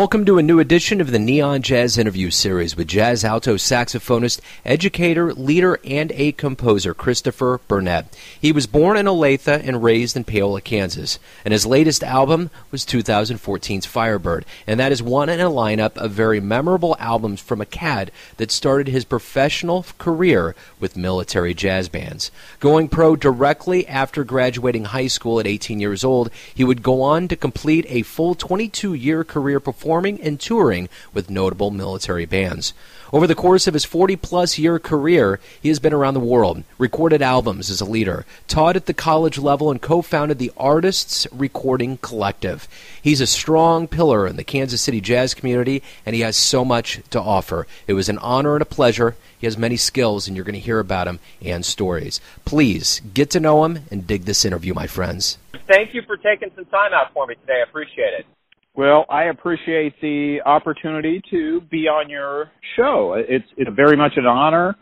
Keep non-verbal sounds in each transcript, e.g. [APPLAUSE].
Welcome to a new edition of the Neon Jazz Interview Series with jazz alto saxophonist, educator, leader, and a composer, Christopher Burnett. He was born in Olathe and raised in Paola, Kansas, and his latest album was 2014's Firebird, and that is one in a lineup of very memorable albums from a cad that started his professional career with military jazz bands. Going pro directly after graduating high school at 18 years old, he would go on to complete a full 22 year career performing and touring with notable military bands. Over the course of his 40 plus year career, he has been around the world, recorded albums as a leader, taught at the college level, and co founded the Artists Recording Collective. He's a strong pillar in the Kansas City jazz community, and he has so much to offer. It was an honor and a pleasure. He has many skills, and you're going to hear about him and stories. Please get to know him and dig this interview, my friends. Thank you for taking some time out for me today. I appreciate it. Well, I appreciate the opportunity to be on your show. It's it's very much an honor,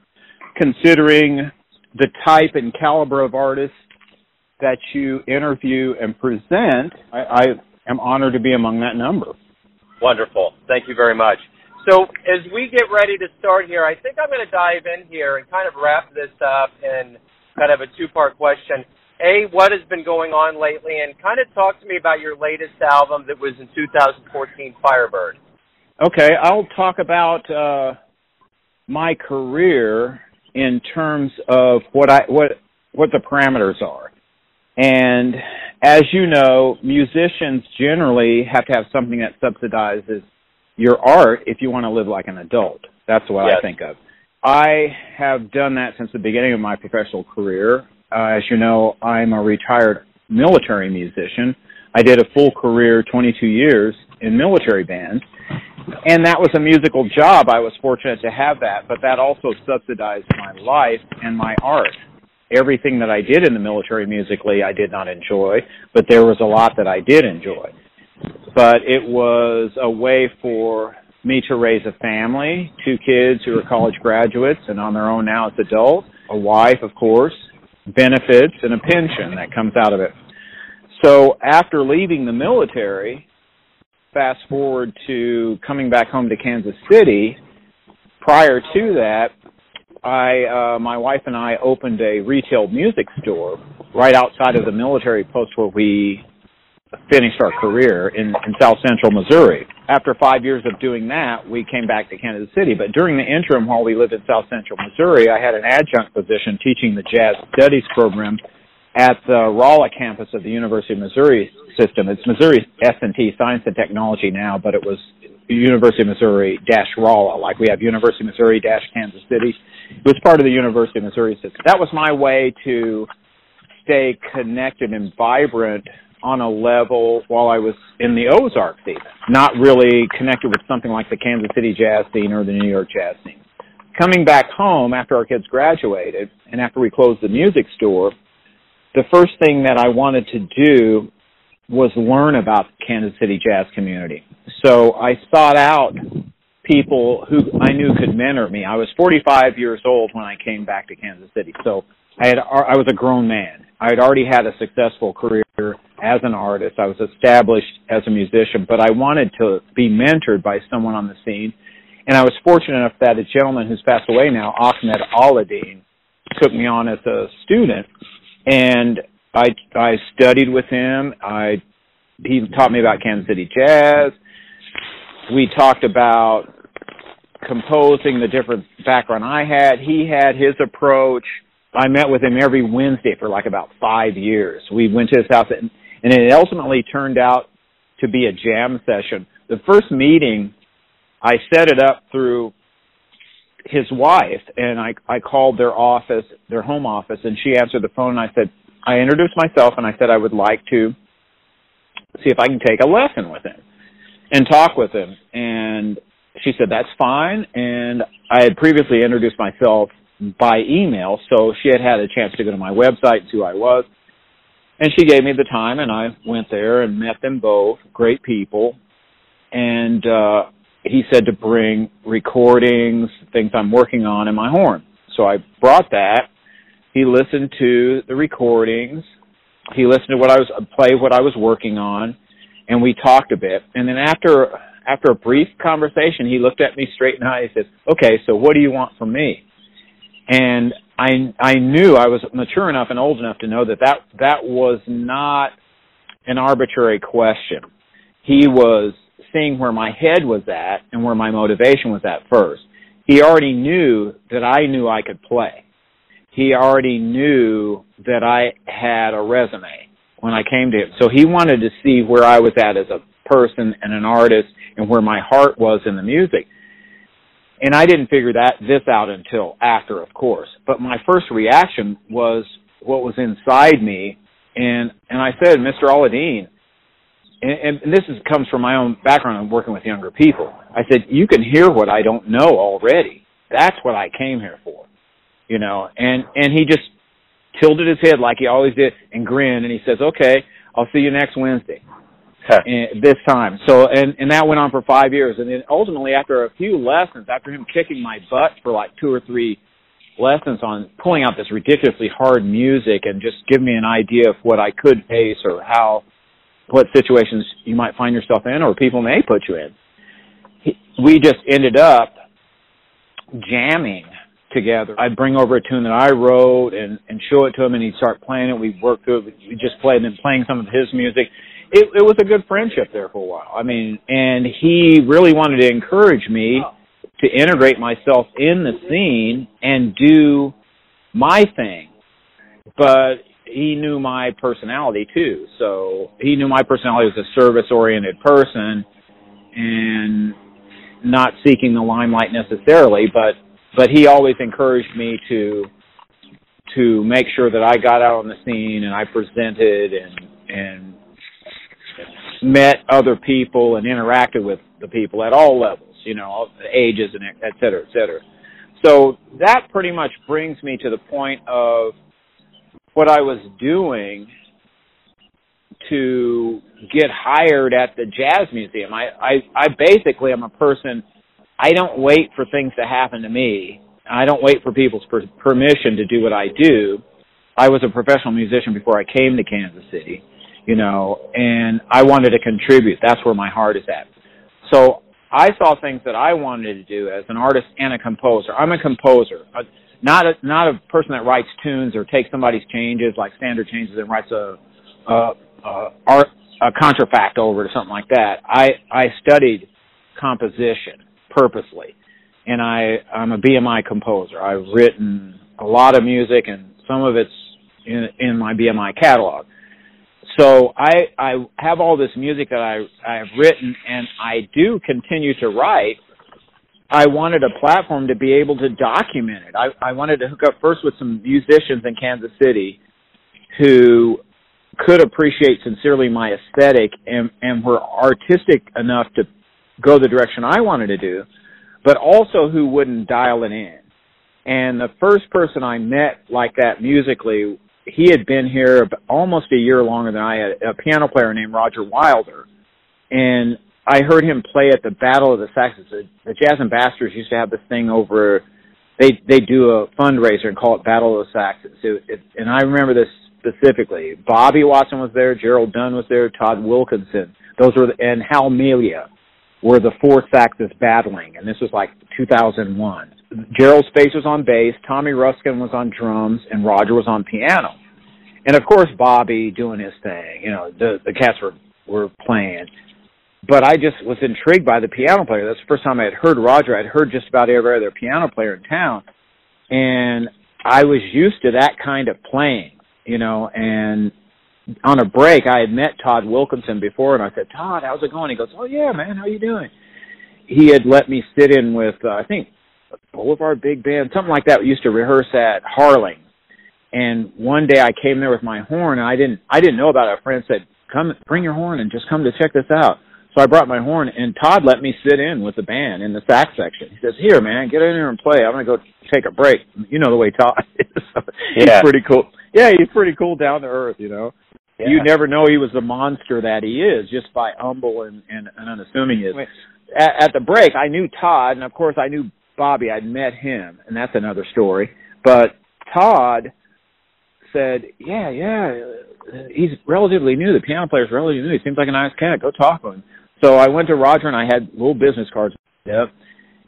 considering the type and caliber of artists that you interview and present. I, I am honored to be among that number. Wonderful. Thank you very much. So, as we get ready to start here, I think I'm going to dive in here and kind of wrap this up in kind of a two part question. A, what has been going on lately, and kind of talk to me about your latest album that was in 2014, Firebird. Okay, I'll talk about uh, my career in terms of what I what what the parameters are. And as you know, musicians generally have to have something that subsidizes your art if you want to live like an adult. That's what yes. I think of. I have done that since the beginning of my professional career. Uh, as you know, I'm a retired military musician. I did a full career, 22 years, in military bands. And that was a musical job. I was fortunate to have that, but that also subsidized my life and my art. Everything that I did in the military musically, I did not enjoy, but there was a lot that I did enjoy. But it was a way for me to raise a family, two kids who are college graduates and on their own now as adults, a wife, of course, benefits and a pension that comes out of it. So after leaving the military, fast forward to coming back home to Kansas City, prior to that, I uh my wife and I opened a retail music store right outside of the military post where we finished our career in, in South Central Missouri. After five years of doing that, we came back to Kansas City. But during the interim, while we lived in South Central Missouri, I had an adjunct position teaching the jazz studies program at the Rolla campus of the University of Missouri system. It's Missouri S&T Science and Technology now, but it was University of Missouri dash Rolla, like we have University of Missouri dash Kansas City. It was part of the University of Missouri system. That was my way to stay connected and vibrant on a level while I was in the Ozarks even, not really connected with something like the Kansas City jazz scene or the New York jazz scene. Coming back home after our kids graduated and after we closed the music store, the first thing that I wanted to do was learn about the Kansas City jazz community. So I sought out people who I knew could mentor me. I was 45 years old when I came back to Kansas City. So I had I was a grown man. I had already had a successful career as an artist. I was established as a musician, but I wanted to be mentored by someone on the scene. And I was fortunate enough that a gentleman who's passed away now, Ahmad Alaadeen, took me on as a student. And I I studied with him. I he taught me about Kansas City jazz. We talked about composing, the different background I had. He had his approach I met with him every Wednesday for like about five years. We went to his house and, and it ultimately turned out to be a jam session. The first meeting, I set it up through his wife and I, I called their office, their home office, and she answered the phone and I said, I introduced myself and I said I would like to see if I can take a lesson with him and talk with him. And she said, that's fine. And I had previously introduced myself by email, so she had had a chance to go to my website, and see who I was. And she gave me the time, and I went there and met them both, great people. And uh, he said to bring recordings, things I'm working on, in my horn. So I brought that. He listened to the recordings. He listened to what I was play what I was working on, and we talked a bit. And then after after a brief conversation, he looked at me straight in the eye. He says, "Okay, so what do you want from me?" And I I knew I was mature enough and old enough to know that that that was not an arbitrary question. He was seeing where my head was at and where my motivation was at first. He already knew that I knew I could play. He already knew that I had a resume when I came to him. So he wanted to see where I was at as a person and an artist and where my heart was in the music. And I didn't figure that this out until after, of course. But my first reaction was what was inside me, and and I said, Mr. Alaadeen, and, and this is, comes from my own background of working with younger people. I said, you can hear what I don't know already. That's what I came here for, you know. And and he just tilted his head like he always did and grinned, and he says, okay, I'll see you next Wednesday and this time. So, and, and that went on for five years. And then ultimately, after a few lessons, after him kicking my butt for like two or three lessons on pulling out this ridiculously hard music and just give me an idea of what I could face or how, what situations you might find yourself in or people may put you in. He, we just ended up jamming together. I'd bring over a tune that I wrote and, and show it to him and he'd start playing it. We'd work through it. We just played and playing some of his music it, it was a good friendship there for a while. I mean, and he really wanted to encourage me to integrate myself in the scene and do my thing. But he knew my personality too. So he knew my personality was a service oriented person and not seeking the limelight necessarily, but but he always encouraged me to to make sure that I got out on the scene and I presented and and met other people and interacted with the people at all levels, you know, ages and et cetera, et cetera. So that pretty much brings me to the point of what I was doing to get hired at the Jazz Museum. I, I, I basically am a person, I don't wait for things to happen to me. I don't wait for people's per- permission to do what I do. I was a professional musician before I came to Kansas City you know, and I wanted to contribute. That's where my heart is at. So I saw things that I wanted to do as an artist and a composer. I'm a composer, uh, not a, not a person that writes tunes or takes somebody's changes like standard changes and writes a, a, a art a contrafact over to something like that. I I studied composition purposely, and I I'm a BMI composer. I've written a lot of music, and some of it's in in my BMI catalog so I I have all this music that I I have written and I do continue to write. I wanted a platform to be able to document it. I, I wanted to hook up first with some musicians in Kansas City who could appreciate sincerely my aesthetic and, and were artistic enough to go the direction I wanted to do, but also who wouldn't dial it in. And the first person I met like that musically he had been here almost a year longer than I had, a piano player named Roger Wilder. And I heard him play at the Battle of the Saxes. The, the Jazz Ambassadors used to have this thing over, they, they do a fundraiser and call it Battle of the. It, it, and I remember this specifically. Bobby Watson was there, Gerald Dunn was there, Todd Wilkinson. Those were, the, and Hal Melia were the four saxes battling. And this was like 2001. Gerald Spaits was on bass, Tommy Ruskin was on drums, and Roger was on piano. And of course, Bobby doing his thing. You know, the the cats were were playing. But I just was intrigued by the piano player. That's the first time I had heard Roger. I'd heard just about every other piano player in town, and I was used to that kind of playing. You know, and on a break, I had met Todd Wilkinson before, and I said, "Todd, how's it going?" He goes, "Oh yeah, man, how you doing?" He had let me sit in with uh, I think Boulevard Big Band, something like that. We used to rehearse at Harling. And one day I came there with my horn and I didn't I didn't know about it. A friend said, Come bring your horn and just come to check this out. So I brought my horn and Todd let me sit in with the band in the sax section. He says, Here man, get in here and play. I'm gonna go take a break. You know the way Todd [LAUGHS] is. he's yeah. pretty cool. Yeah, he's pretty cool down to earth, you know. Yeah. You never know he was the monster that he is just by humble and, and, and unassuming is. At, at the break, I knew Todd, and of course I knew Bobby. I'd met him, and that's another story. But Todd said, "Yeah, yeah, he's relatively new. The piano player's relatively new. He seems like a nice cat. Go talk to him." So I went to Roger and I had little business cards,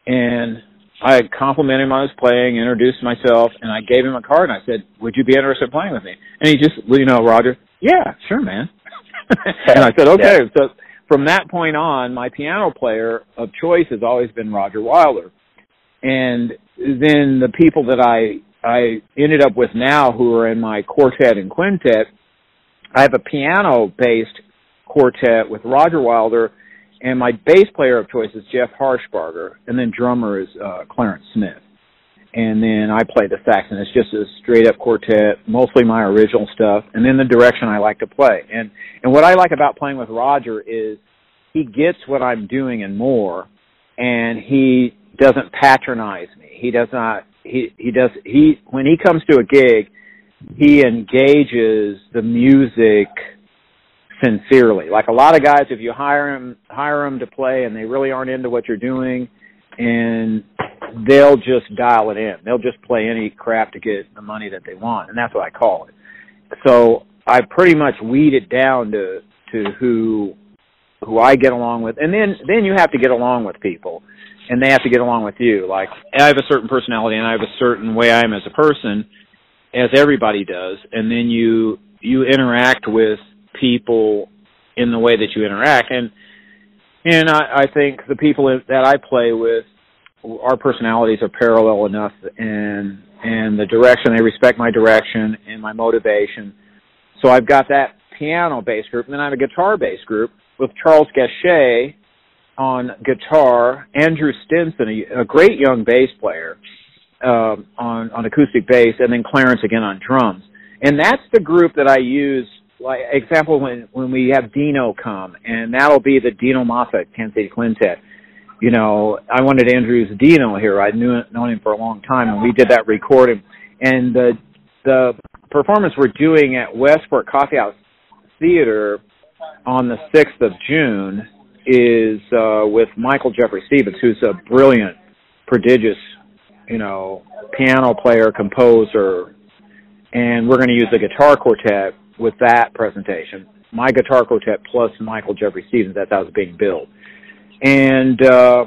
and I complimented him on his playing, introduced myself, and I gave him a card and I said, "Would you be interested in playing with me?" And he just, you know, Roger, yeah, sure, man. [LAUGHS] and I said, okay. Yeah. So from that point on, my piano player of choice has always been Roger Wilder. And then the people that I I ended up with now who are in my quartet and quintet, I have a piano based quartet with Roger Wilder and my bass player of choice is Jeff Harshbarger and then drummer is uh Clarence Smith and then I play the sax, and it's just a straight up quartet, mostly my original stuff, and then the direction I like to play. And and what I like about playing with Roger is he gets what I'm doing and more, and he doesn't patronize me. He does not. He he does he when he comes to a gig, he engages the music sincerely. Like a lot of guys, if you hire them, hire them to play and they really aren't into what you're doing, and they'll just dial it in. They'll just play any crap to get the money that they want, and that's what I call it. So I pretty much weed it down to to who who I get along with, and then then you have to get along with people, and they have to get along with you. Like I have a certain personality, and I have a certain way I am as a person, as everybody does, and then you you interact with people in the way that you interact, and and I, I think the people that I play with our personalities are parallel enough and and the direction they respect my direction and my motivation. So I've got that piano bass group and then I have a guitar bass group with Charles Gatschet on guitar, Andrew Stinson, a, a great young bass player, um, on on acoustic bass, and then Clarence again on drums. And that's the group that I use. Like example, when when we have Dino come, and that'll be the Dino Massa Kansas City Quintet you know, I wanted Andrews Dino here. I knew known him for a long time, and we did that recording. And the the performance we're doing at Westport Coffeehouse Theater on the sixth of June is uh, with Michael Jeffrey Stevens, who's a brilliant, prodigious, you know, piano player, composer, and we're going to use the guitar quartet with that presentation. My guitar quartet plus Michael Jeffrey Stevens. That's how it's being built. And uh,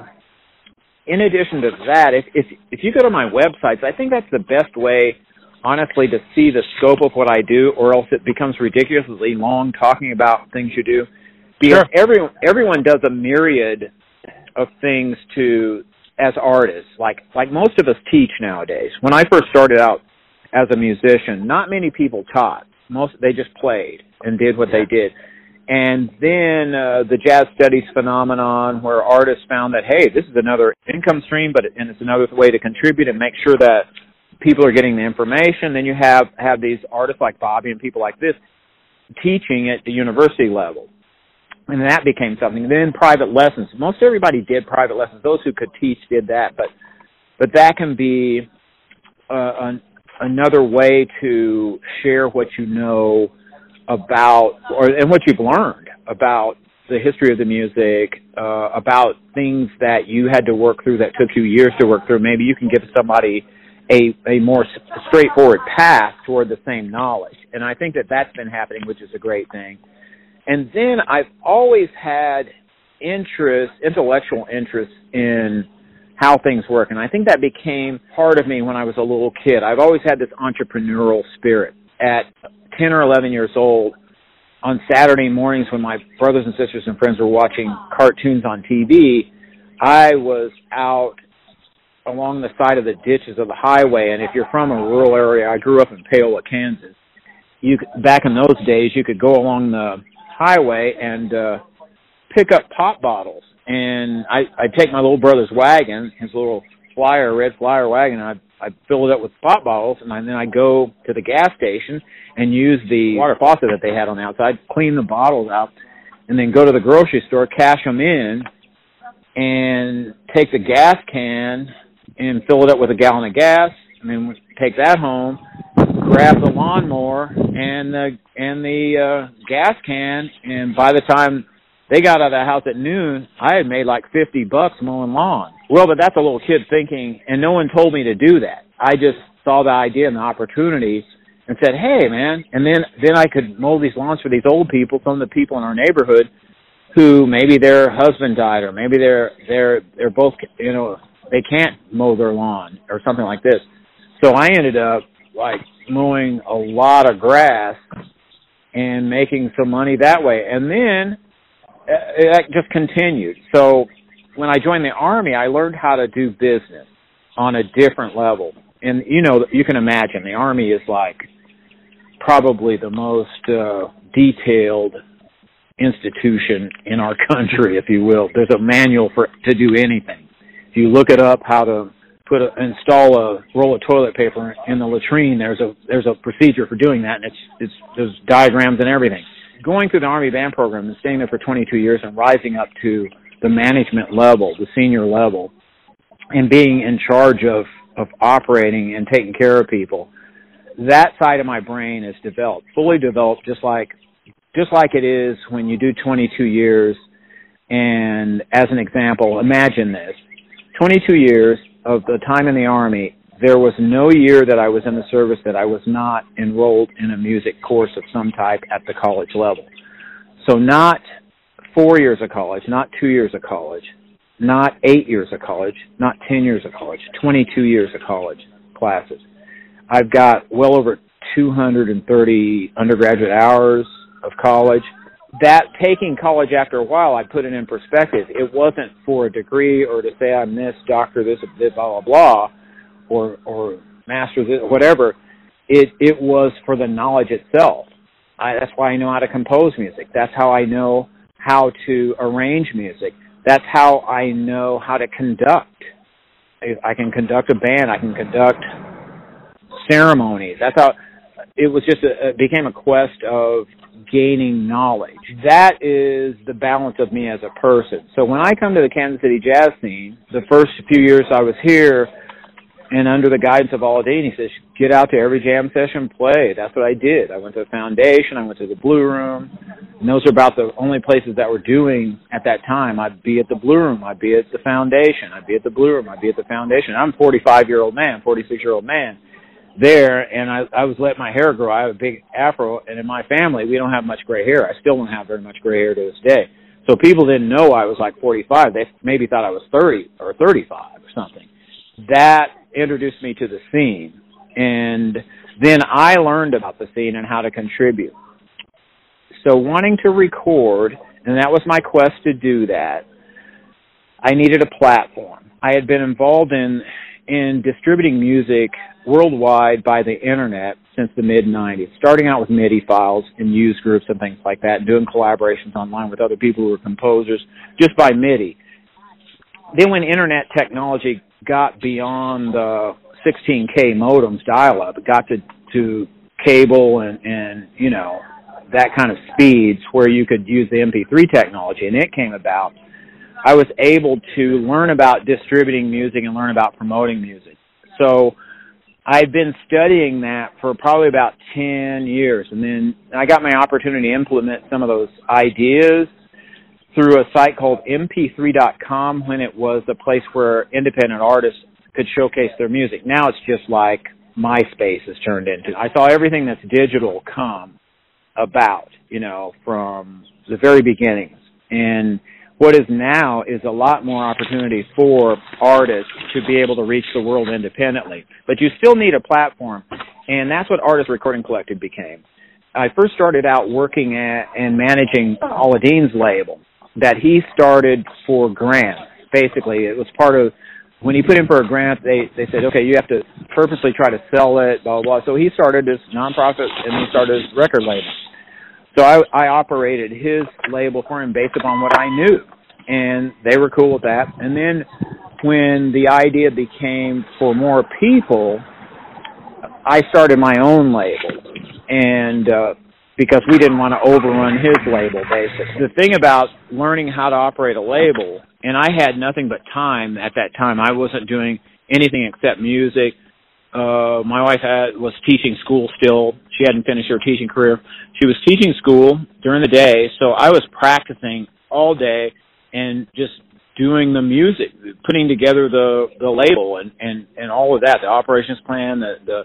in addition to that, if, if if you go to my websites, I think that's the best way, honestly, to see the scope of what I do, or else it becomes ridiculously long talking about things you do. Because sure. everyone everyone does a myriad of things to as artists. Like like most of us teach nowadays. When I first started out as a musician, not many people taught. Most they just played and did what yeah. they did. And then uh, the jazz studies phenomenon where artists found that hey this is another income stream but and it's another way to contribute and make sure that people are getting the information. Then you have have these artists like bobby and people like this teaching at the university level. And that became something. Then private lessons. Most everybody did private lessons. Those who could teach did that. But but that can be uh, an, another way to share what you know about or and what you've learned about the history of the music, uh, about things that you had to work through that took you years to work through. Maybe you can give somebody a a more straightforward path toward the same knowledge, and I think that that's been happening, which is a great thing. And then I've always had interest, intellectual interest in how things work, and I think that became part of me when I was a little kid. I've always had this entrepreneurial spirit. At 10 or 11 years old, on Saturday mornings when my brothers and sisters and friends were watching cartoons on TV, I was out along the side of the ditches of the highway. And if you're from a rural area, I grew up in Paola, Kansas. You back in those days, you could go along the highway and uh, pick up pop bottles. And I I'd take my little brother's wagon, his little flyer, red flyer wagon, and I'd I fill it up with pop bottles, and then I go to the gas station and use the water faucet that they had on the outside, clean the bottles out, and then go to the grocery store, cash them in, and take the gas can and fill it up with a gallon of gas, and then take that home, grab the lawnmower and the and the uh, gas can, and by the time they got out of the house at noon, I had made like fifty bucks mowing lawn. Well, but that's a little kid thinking, and no one told me to do that. I just saw the idea and the opportunity and said, "Hey, man!" And then then I could mow these lawns for these old people, some of the people in our neighborhood who maybe their husband died or maybe they're they're they're both you know they can't mow their lawn or something like this. So I ended up like mowing a lot of grass and making some money that way. And then that just continued. So when I joined the army, I learned how to do business on a different level. And you know, you can imagine the army is like probably the most uh, detailed institution in our [LAUGHS] country, if you will. There's a manual for to do anything. If you look it up, how to put a, install a roll of toilet paper in the latrine, there's a there's a procedure for doing that, and it's it's there's diagrams and everything. Going through the Army band program and staying there for 22 years and rising up to the management level, the senior level, and being in charge of of operating and taking care of people, that side of my brain is developed, fully developed, just like just like it is when you do 22 years. And as an example, imagine this: 22 years of the time in the army, there was no year that I was in the service that I was not enrolled in a music course of some type at the college level. So not four years of college, not two years of college, not eight years of college, not 10 years of college, 22 years of college classes. I've got well over 230 undergraduate hours of college. That taking college after a while, I put it in perspective. It wasn't for a degree or to say I'm this doctor, this, blah, blah, blah, or, or master this, whatever. It, it was for the knowledge itself. I, that's why I know how to compose music. That's how I know how to arrange music. That's how I know how to conduct. I can conduct a band. I can conduct ceremonies. That's how it was just a, it became a quest of gaining knowledge. That is the balance of me as a person. So when I come to the Kansas City jazz scene, the first few years I was here, and under the guidance of Alaadeen, he says, get out to every jam session, play. That's what I did. I went to the foundation, I went to the Blue Room, and those are about the only places that were doing at that time. I'd be at the Blue Room, I'd be at the foundation, I'd be at the Blue Room, I'd be at the foundation. I'm a 45 year old man, 46 year old man there and I, I was letting my hair grow. I have a big afro and in my family we don't have much gray hair. I still don't have very much gray hair to this day. So people didn't know I was like 45. They maybe thought I was 30 or 35 or something. That introduced me to the scene. And then I learned about the scene and how to contribute. So wanting to record, and that was my quest to do that, I needed a platform. I had been involved in in distributing music worldwide by the internet since the mid 90s, starting out with MIDI files and use groups and things like that, and doing collaborations online with other people who were composers just by MIDI. Then when internet technology got beyond the 16k modems dial-up, it got to to cable and and you know that kind of speeds where you could use the MP3 technology, and it came about. I was able to learn about distributing music and learn about promoting music. So I've been studying that for probably about 10 years. And then I got my opportunity to implement some of those ideas through a site called mp3.com when it was a place where independent artists could showcase their music. Now it's just like MySpace has turned into. I saw everything that's digital come about, you know, from the very beginnings. And what is now is a lot more opportunity for artists to be able to reach the world independently. But you still need a platform, and that's what Artist Recording Collective became. I first started out working at and managing Alaadeen's label that he started for grants. Basically, it was part of when he put in for a grant, they they said, okay, you have to purposely try to sell it, blah blah. blah. So he started this nonprofit and he started his record label. So I, I operated his label for him based upon what I knew, and they were cool with that. And then when the idea became for more people, I started my own label, and uh, because we didn't want to overrun his label, basically. The thing about learning how to operate a label, and I had nothing but time at that time. I wasn't doing anything except music. Uh, my wife had, was teaching school still. She hadn't finished her teaching career. She was teaching school during the day, so I was practicing all day and just doing the music, putting together the the label and and and all of that, the operations plan, the the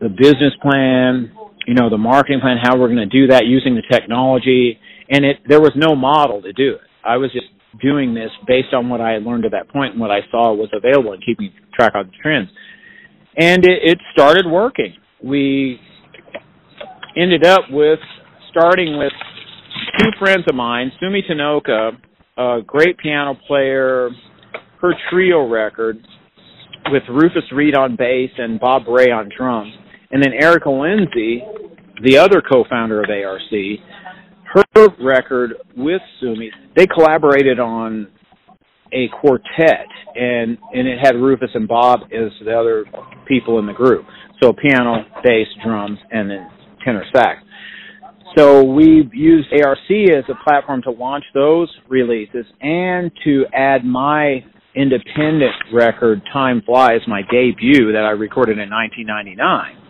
the business plan, you know, the marketing plan, how we're going to do that using the technology, and it there was no model to do it. I was just doing this based on what I had learned at that point and what I saw was available and keeping track of the trends. And it, it started working. We ended up with starting with two friends of mine, Sumi Tonooka, a great piano player, her trio record with Rufus Reid on bass and Bob Braye on drums. And then Erica Lindsay, the other co-founder of ARC, her record with Sumi, they collaborated on a quartet and and it had Rufus and Bob as the other people in the group. So piano, bass, drums, and then tenor sax. So we used ARC as a platform to launch those releases and to add my independent record, Time Flies, my debut that I recorded in 1999.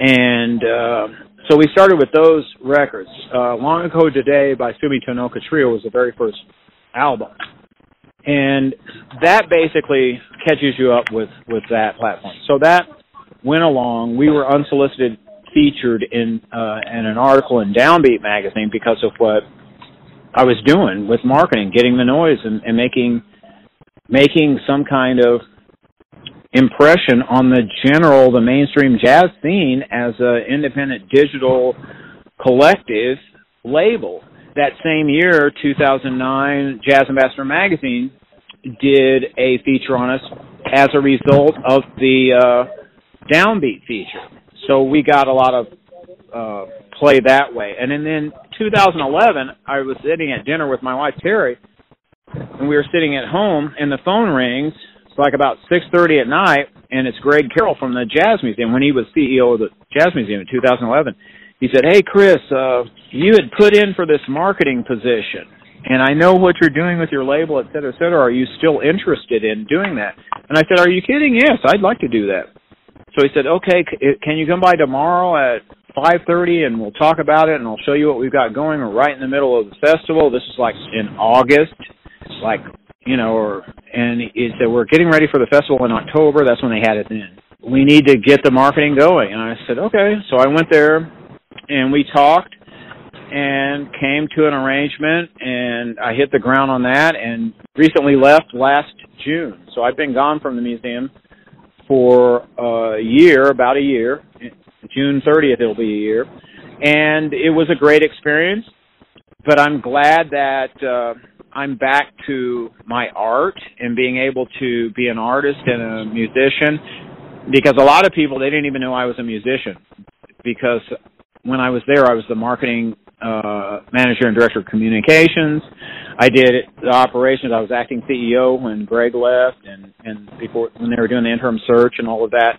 And uh, so we started with those records. Uh, Long Ago Today by Sumi Tonooka Trio was the very first album. And that basically catches you up with, with that platform. So that went along. We were unsolicited featured in uh, in an article in Downbeat magazine because of what I was doing with marketing, getting the noise and, and making making some kind of impression on the general, the mainstream jazz scene as an independent digital collective label. That same year, 2009, Jazz Ambassador magazine did a feature on us as a result of the uh, Downbeat feature. So we got a lot of uh, play that way. And then in 2011, I was sitting at dinner with my wife Terry, and we were sitting at home, and the phone rings. Like about 6:30 at night, and it's Greg Carroll from the Jazz Museum when he was CEO of the Jazz Museum in 2011. He said, "Hey Chris, uh, you had put in for this marketing position." and I know what you're doing with your label, et cetera, et cetera. Are you still interested in doing that? And I said, Are you kidding? Yes, I'd like to do that. So he said, okay, can you come by tomorrow at 5.30 and we'll talk about it and I'll show you what we've got going. We're right in the middle of the festival. This is like in August, like, you know, or, and he said, we're getting ready for the festival in October. That's when they had it then. We need to get the marketing going. And I said, okay. So I went there and we talked and came to an arrangement and I hit the ground on that and recently left last June. So I've been gone from the museum for a year, about a year. June 30th, it'll be a year. And it was a great experience, but I'm glad that uh, I'm back to my art and being able to be an artist and a musician because a lot of people, they didn't even know I was a musician because when I was there, I was the marketing uh, manager and director of communications. I did the operations. I was acting CEO when Greg left, and and before when they were doing the interim search and all of that.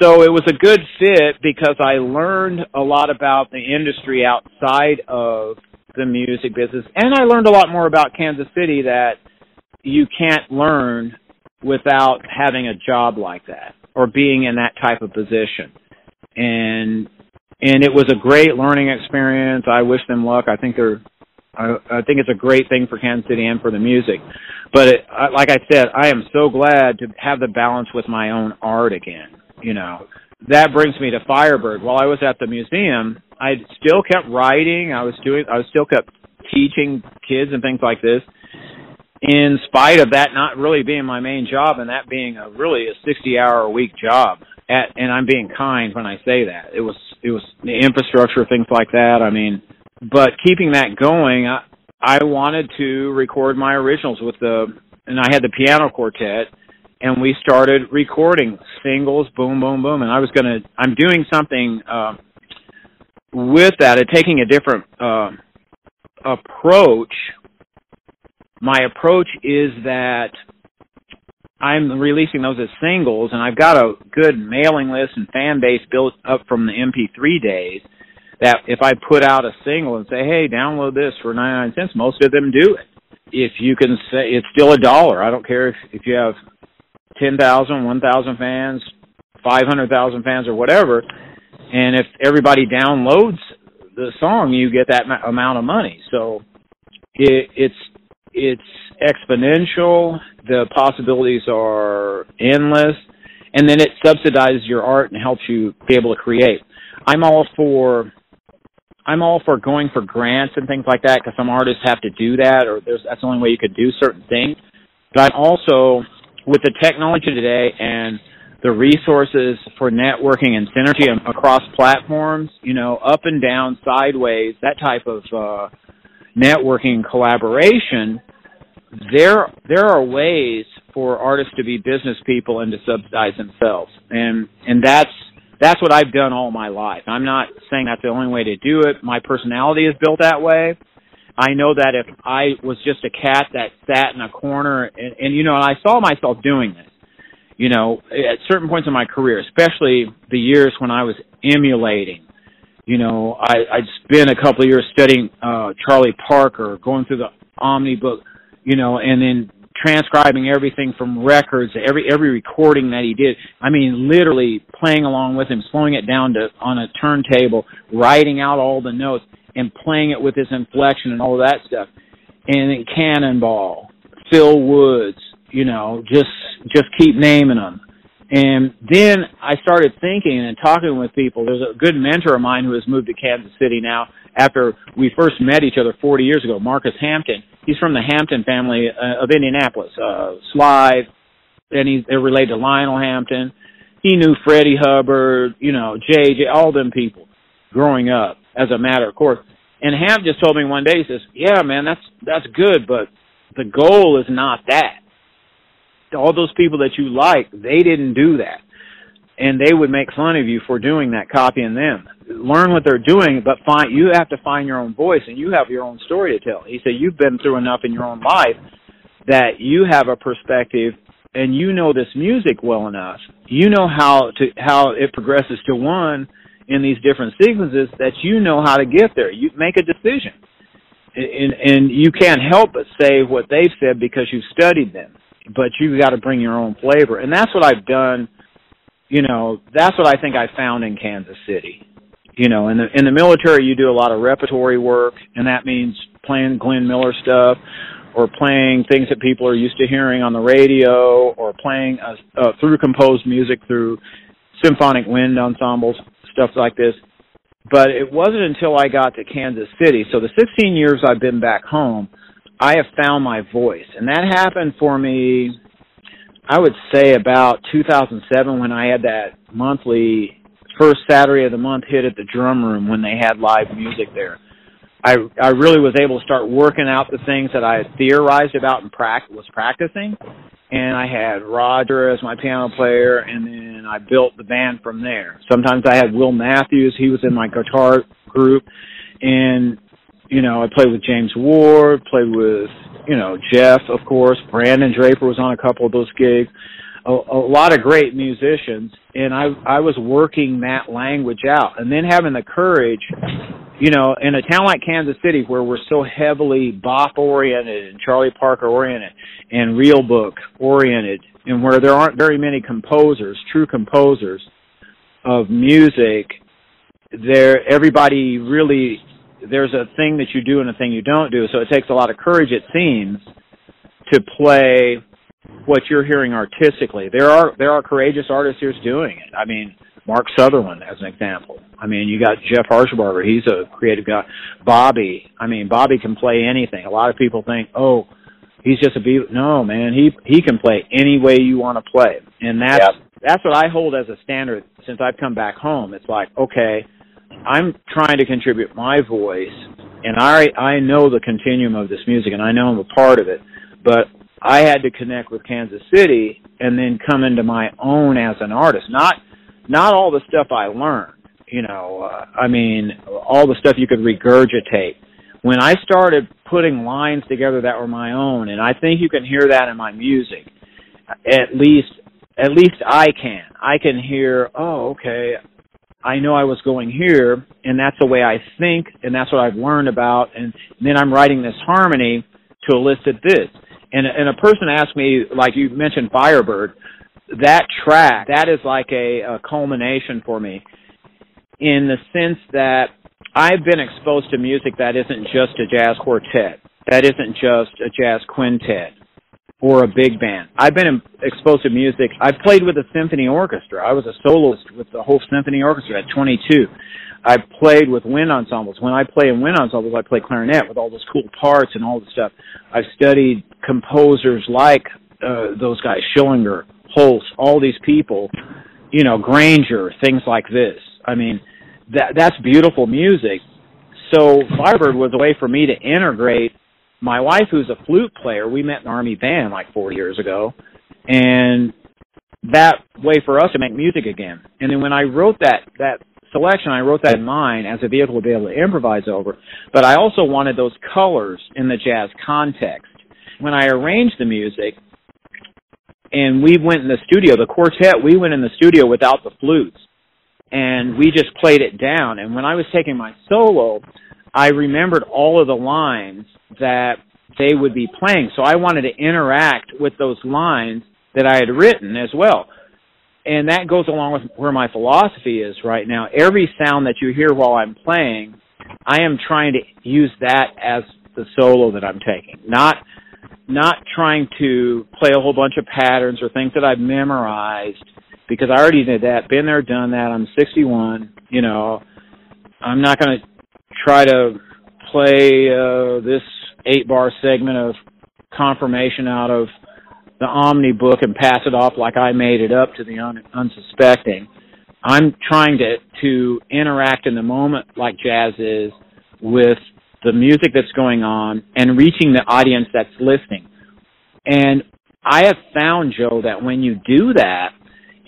So it was a good fit because I learned a lot about the industry outside of the music business, and I learned a lot more about Kansas City that you can't learn without having a job like that or being in that type of position. And and it was a great learning experience. I wish them luck. I think they're I, I think it's a great thing for Kansas City and for the music. But it, I, like I said, I am so glad to have the balance with my own art again. You know, that brings me to Firebird. While I was at the museum, I still kept writing. I was doing. I was still kept teaching kids and things like this. In spite of that not really being my main job and that being a really a 60 hour a week job at, and I'm being kind when I say that. It was it was the infrastructure, things like that. I mean, but keeping that going, I, I wanted to record my originals with the, and I had the piano quartet, and we started recording singles, boom, boom, boom. And I was gonna, I'm doing something uh, with that, and taking a different uh, approach. My approach is that I'm releasing those as singles, and I've got a good mailing list and fan base built up from the MP3 days. That if I put out a single and say, "Hey, download this for 99 cents," most of them do it. If you can say it's still a dollar, I don't care if if you have 10,000, 1,000 fans, 500,000 fans, or whatever, and if everybody downloads the song, you get that amount of money. So it, it's it's exponential. The possibilities are endless. And then it subsidizes your art and helps you be able to create. I'm all for I'm all for going for grants and things like that because some artists have to do that, or there's that's the only way you could do certain things. But I'm also with the technology today and the resources for networking and synergy across platforms, you know, up and down, sideways, that type of uh, networking collaboration. There, there are ways for artists to be business people and to subsidize themselves, and and that's that's what I've done all my life. I'm not saying that's the only way to do it. My personality is built that way. I know that if I was just a cat that sat in a corner and, and you know, I saw myself doing this, you know, at certain points in my career, especially the years when I was emulating, you know, I, I'd spent a couple of years studying, uh, Charlie Parker, going through the Omnibook, you know, and then transcribing everything from records, every every recording that he did. I mean, literally playing along with him, slowing it down to on a turntable, writing out all the notes, and playing it with his inflection and all that stuff. And then Cannonball, Phil Woods, you know, just just keep naming them. And then I started thinking and talking with people. There's a good mentor of mine who has moved to Kansas City now after we first met each other 40 years ago, Marcus Hampton. He's from the Hampton family uh, of Indianapolis. Uh, and he's related to Lionel Hampton. He knew Freddie Hubbard, you know, JJ, all them people growing up as a matter of course. And Hamp just told me one day, he says, yeah, man, that's, that's good, but the goal is not that. All those people that you like, they didn't do that and they would make fun of you for doing that, copying them. Learn what they're doing, but find you have to find your own voice, and you have your own story to tell. He said you've been through enough in your own life that you have a perspective, and you know this music well enough. You know how to how it progresses to one in these different sequences that you know how to get there. You make a decision, and, and you can't help but say what they've said because you've studied them. But you've got to bring your own flavor, and that's what I've done you know, that's what I think I found in Kansas City. You know, in the in the military, you do a lot of repertory work, and that means playing Glenn Miller stuff, or playing things that people are used to hearing on the radio, or playing uh, through composed music through symphonic wind ensembles, stuff like this. But it wasn't until I got to Kansas City. So the 16 years I've been back home, I have found my voice, and that happened for me I would say about 2007 when I had that monthly first Saturday of the month hit at the drum room when they had live music there. I I really was able to start working out the things that I had theorized about and prac- was practicing, and I had Roger as my piano player, and then I built the band from there. Sometimes I had Will Matthews; he was in my guitar group, and you know I played with James Ward, played with you know, Jeff, of course, Brandon Draper was on a couple of those gigs. A, a lot of great musicians, and I I was working that language out, and then having the courage, you know, in a town like Kansas City where we're so heavily Bop oriented and Charlie Parker oriented and Real Book oriented, and where there aren't very many composers, true composers of music, there everybody really there's a thing that you do and a thing you don't do. So it takes a lot of courage, it seems, to play what you're hearing artistically. There are there are courageous artists here doing it. I mean, Mark Southerland as an example. I mean, you got Jeff Harshbarger. He's a creative guy. Bobby. I mean, Bobby can play anything. A lot of people think, oh, he's just a beat. No, man, he he can play any way you want to play, and that's yep. that's what I hold as a standard. Since I've come back home, it's like, okay, I'm trying to contribute my voice, and I I know the continuum of this music, and I know I'm a part of it. But I had to connect with Kansas City, and then come into my own as an artist. Not not all the stuff I learned. You know, uh, I mean, all the stuff you could regurgitate. When I started putting lines together that were my own, and I think you can hear that in my music. At least, at least I can. I can hear. Oh, okay. I know I was going here, and that's the way I think, and that's what I've learned about, and then I'm writing this harmony to elicit this. And, and a person asked me, like you mentioned Firebird, that track, that is like a, a culmination for me in the sense that I've been exposed to music that isn't just a jazz quartet, that isn't just a jazz quintet or a big band. I've been exposed to music. I've played with a symphony orchestra. I was a soloist with the whole symphony orchestra at 22. I played with wind ensembles. When I play in wind ensembles, I play clarinet with all those cool parts and all the stuff. I've studied composers like uh, those guys, Schillinger, Holst, all these people, you know, Grainger, things like this. I mean, that that's beautiful music. So Firebird was a way for me to integrate my wife, who's a flute player. We met in army band like four years ago, and that way for us to make music again. And then when I wrote that that selection, I wrote that in mind as a vehicle to be able to improvise over. But I also wanted those colors in the jazz context. When I arranged the music, and we went in the studio, the quartet, we went in the studio without the flutes, and we just played it down. And when I was taking my solo, I remembered all of the lines that they would be playing. So I wanted to interact with those lines that I had written as well. And that goes along with where my philosophy is right now. Every sound that you hear while I'm playing, I am trying to use that as the solo that I'm taking. Not not trying to play a whole bunch of patterns or things that I've memorized because I already did that, been there, done that. I'm 61, you know. I'm not going to try to play uh this 8 bar segment of confirmation out of the Omnibook and pass it off like I made it up to the un- unsuspecting. I'm trying to to interact in the moment like jazz is with the music that's going on and reaching the audience that's listening. And I have found Joe that when you do that,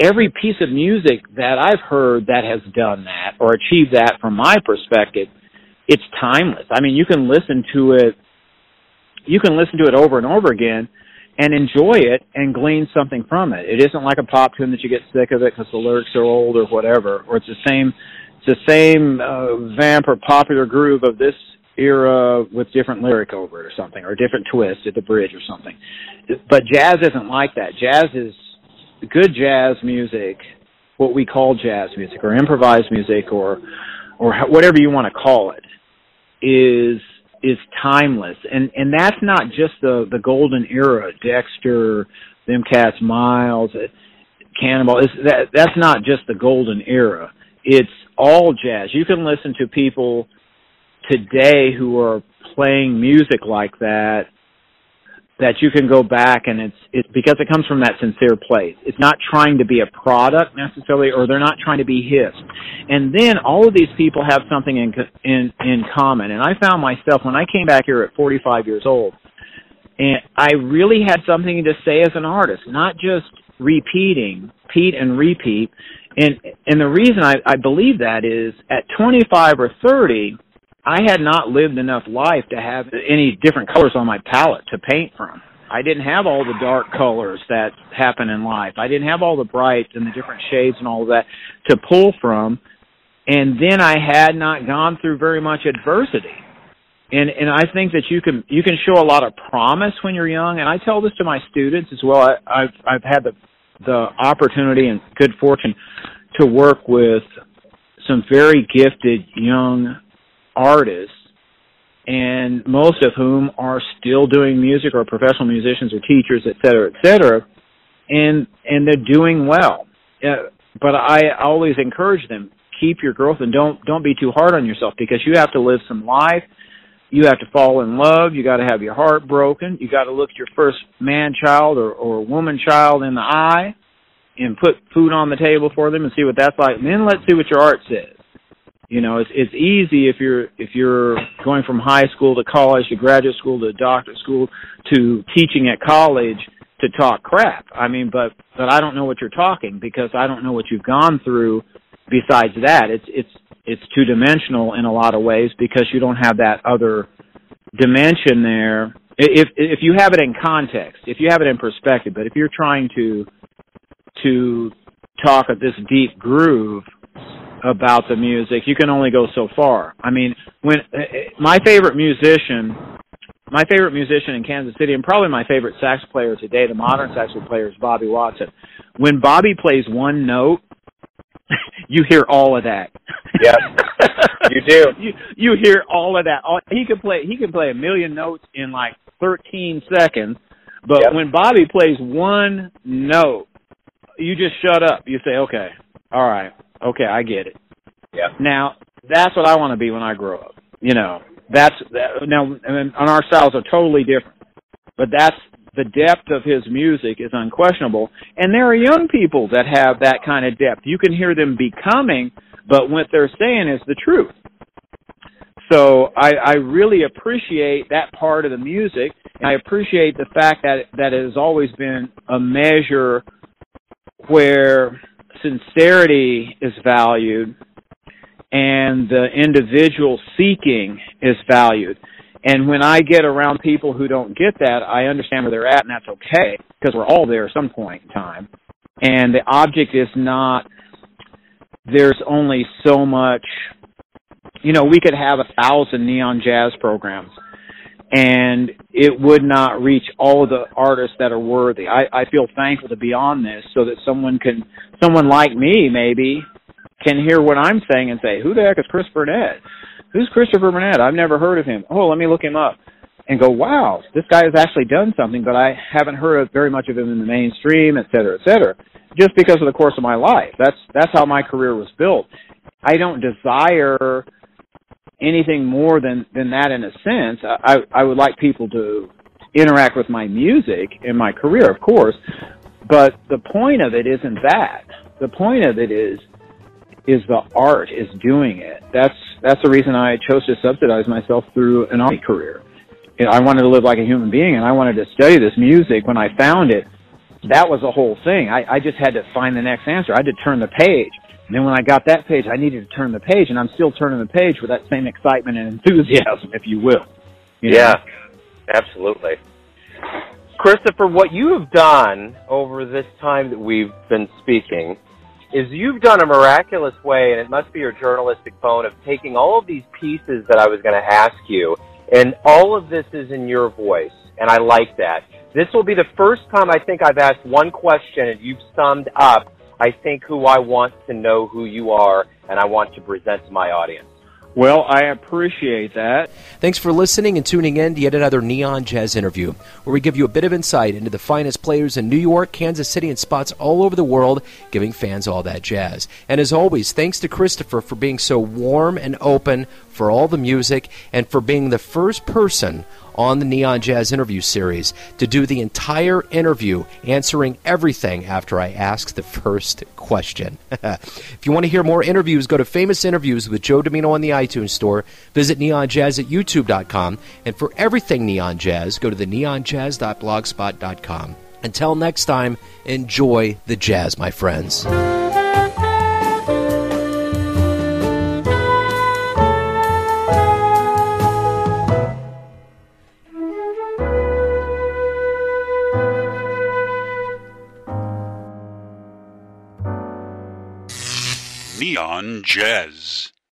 every piece of music that I've heard that has done that or achieved that from my perspective, it's timeless. I mean, you can listen to it you can listen to it over and over again and enjoy it and glean something from it. It isn't like a pop tune that you get sick of it because the lyrics are old or whatever, or it's the same, it's the same uh, vamp or popular groove of this era with different lyric over it or something, or different twist at the bridge or something. But jazz isn't like that. Jazz is good jazz music, what we call jazz music or improvised music or or whatever you want to call it, is is timeless, and and that's not just the the golden era, Dexter, them cats, Miles, Cannonball. It's, that that's not just the golden era. It's all jazz. You can listen to people today who are playing music like that that you can go back and it's it's because it comes from that sincere place. It's not trying to be a product necessarily, or they're not trying to be his. And then all of these people have something in in in common. And I found myself when I came back here at 45 years old, and I really had something to say as an artist, not just repeating, repeat and repeat. And and the reason I, I believe that is at 25 or 30 I had not lived enough life to have any different colors on my palette to paint from. I didn't have all the dark colors that happen in life. I didn't have all the bright and the different shades and all of that to pull from. And then I had not gone through very much adversity. And and I think that you can you can show a lot of promise when you're young. And I tell this to my students as well. I, I've I've had the the opportunity and good fortune to work with some very gifted young artists and most of whom are still doing music or professional musicians or teachers, et cetera, et cetera, and and they're doing well. Uh, but I always encourage them keep your growth and don't don't be too hard on yourself because you have to live some life. You have to fall in love. You got to have your heart broken. You got to look your first man child or or woman child in the eye and put food on the table for them and see what that's like. And then let's see what your art says you know it's it's easy if you're if you're going from high school to college to graduate school to doctorate school to teaching at college to talk crap. I mean but but i don't know what you're talking because i don't know what you've gone through besides that. It's it's it's two dimensional in a lot of ways because you don't have that other dimension there. If if you have it in context if you have it in perspective but if you're trying to to talk at this deep groove about the music, you can only go so far. I mean, when uh, my favorite musician, my favorite musician in Kansas City, and probably my favorite sax player today, the modern sax player, is Bobby Watson. When Bobby plays one note, [LAUGHS] you hear all of that. Yeah, you do. [LAUGHS] you you hear all of that. He can play. He can play a million notes in like 13 seconds, but yep. when Bobby plays one note, you just shut up. You say, "Okay, all right, Okay, I get it. Yeah. Now, that's what I want to be when I grow up. You know, that's that, now, and and our styles are totally different, but that's the depth of his music is unquestionable. And there are young people that have that kind of depth. You can hear them becoming, but what they're saying is the truth. So I, I really appreciate that part of the music. And I appreciate the fact that that it has always been a measure where sincerity is valued and the individual seeking is valued. And when I get around people who don't get that, I understand where they're at, and that's okay because we're all there at some point in time. And the object is not. There's only so much. You know, we could have a thousand neon jazz programs, and it would not reach all of the artists that are worthy. I, I feel thankful to be on this so that someone can, someone like me maybe, can hear what I'm saying and say, "Who the heck is Chris Burnett? Who's Christopher Burnett? I've never heard of him. Oh, let me look him up." And go, "Wow, this guy has actually done something, but I haven't heard very much of him in the mainstream, et cetera, et cetera." Just because of the course of my life. That's that's how my career was built. I don't desire anything more than than that in a sense. I I would like people to interact with my music and my career, of course, but the point of it isn't that. The point of it is is the art is doing it. That's that's the reason I chose to subsidize myself through an art career. You know, I wanted to live like a human being, and I wanted to study this music. When I found it, that was the whole thing. I, I just had to find the next answer. I had to turn the page. And then when I got that page, I needed to turn the page, and I'm still turning the page with that same excitement and enthusiasm, if you will. You know? Yeah, absolutely. Christopher, what you have done over this time that we've been speaking is you've done a miraculous way, and it must be your journalistic bone of taking all of these pieces that I was going to ask you, and all of this is in your voice, and I like that. This will be the first time I think I've asked one question, and you've summed up, I think, who I want to know who you are, and I want to present to my audience. Well, I appreciate that. Thanks for listening and tuning in to yet another Neon Jazz interview, where we give you a bit of insight into the finest players in New York, Kansas City, and spots all over the world, giving fans all that jazz. And as always, thanks to Christopher for being so warm and open for all the music and for being the first person on the Neon Jazz interview series to do the entire interview, answering everything after I ask the first question. [LAUGHS] if you want to hear more interviews, go to Famous Interviews with Joe Dimino on the iTunes Store. Visit neonjazz at youtube.com. And for everything Neon Jazz, go to the neonjazz.blogspot.com. Until next time, enjoy the jazz, my friends. Neon Jazz.